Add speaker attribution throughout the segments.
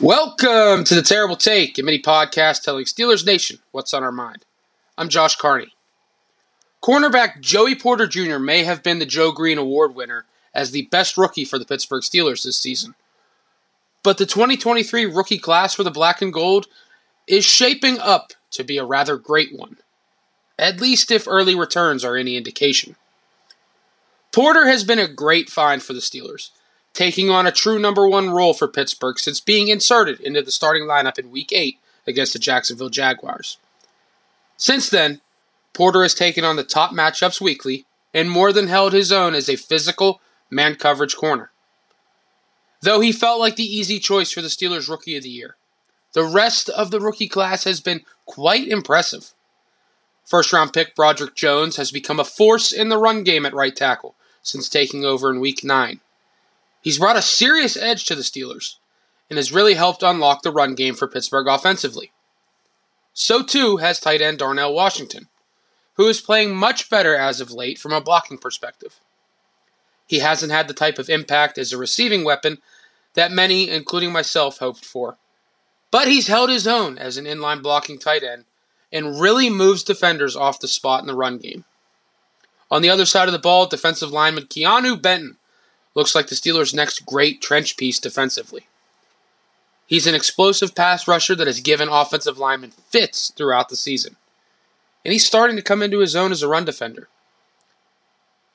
Speaker 1: Welcome to the Terrible Take, a mini podcast telling Steelers Nation what's on our mind. I'm Josh Carney. Cornerback Joey Porter Jr. may have been the Joe Greene Award winner as the best rookie for the Pittsburgh Steelers this season. But the 2023 rookie class for the black and gold is shaping up to be a rather great one, at least if early returns are any indication. Porter has been a great find for the Steelers taking on a true number one role for Pittsburgh since being inserted into the starting lineup in Week 8 against the Jacksonville Jaguars. Since then, Porter has taken on the top matchups weekly and more than held his own as a physical, man coverage corner. Though he felt like the easy choice for the Steelers Rookie of the Year, the rest of the rookie class has been quite impressive. First round pick Broderick Jones has become a force in the run game at right tackle since taking over in Week 9. He's brought a serious edge to the Steelers and has really helped unlock the run game for Pittsburgh offensively. So too has tight end Darnell Washington, who is playing much better as of late from a blocking perspective. He hasn't had the type of impact as a receiving weapon that many, including myself, hoped for. But he's held his own as an inline blocking tight end and really moves defenders off the spot in the run game. On the other side of the ball, defensive lineman Keanu Benton looks like the Steelers' next great trench piece defensively. He's an explosive pass rusher that has given offensive linemen fits throughout the season. And he's starting to come into his own as a run defender.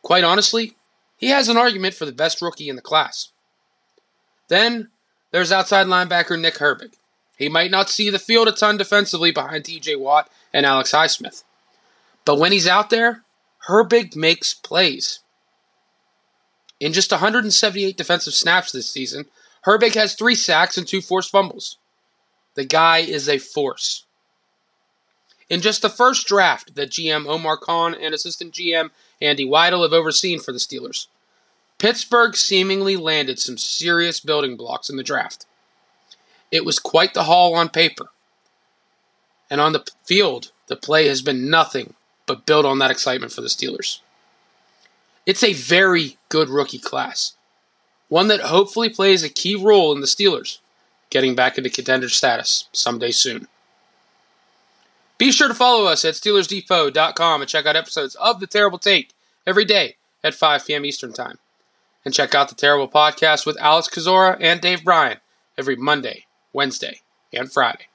Speaker 1: Quite honestly, he has an argument for the best rookie in the class. Then there's outside linebacker Nick Herbig. He might not see the field a ton defensively behind TJ Watt and Alex Highsmith. But when he's out there, Herbig makes plays. In just 178 defensive snaps this season, Herbig has three sacks and two forced fumbles. The guy is a force. In just the first draft that GM Omar Khan and assistant GM Andy Weidel have overseen for the Steelers, Pittsburgh seemingly landed some serious building blocks in the draft. It was quite the haul on paper. And on the field, the play has been nothing but build on that excitement for the Steelers. It's a very good rookie class. One that hopefully plays a key role in the Steelers getting back into contender status someday soon. Be sure to follow us at SteelersDepot.com and check out episodes of The Terrible Take every day at 5 p.m. Eastern Time. And check out The Terrible Podcast with Alex Kozora and Dave Bryan every Monday, Wednesday, and Friday.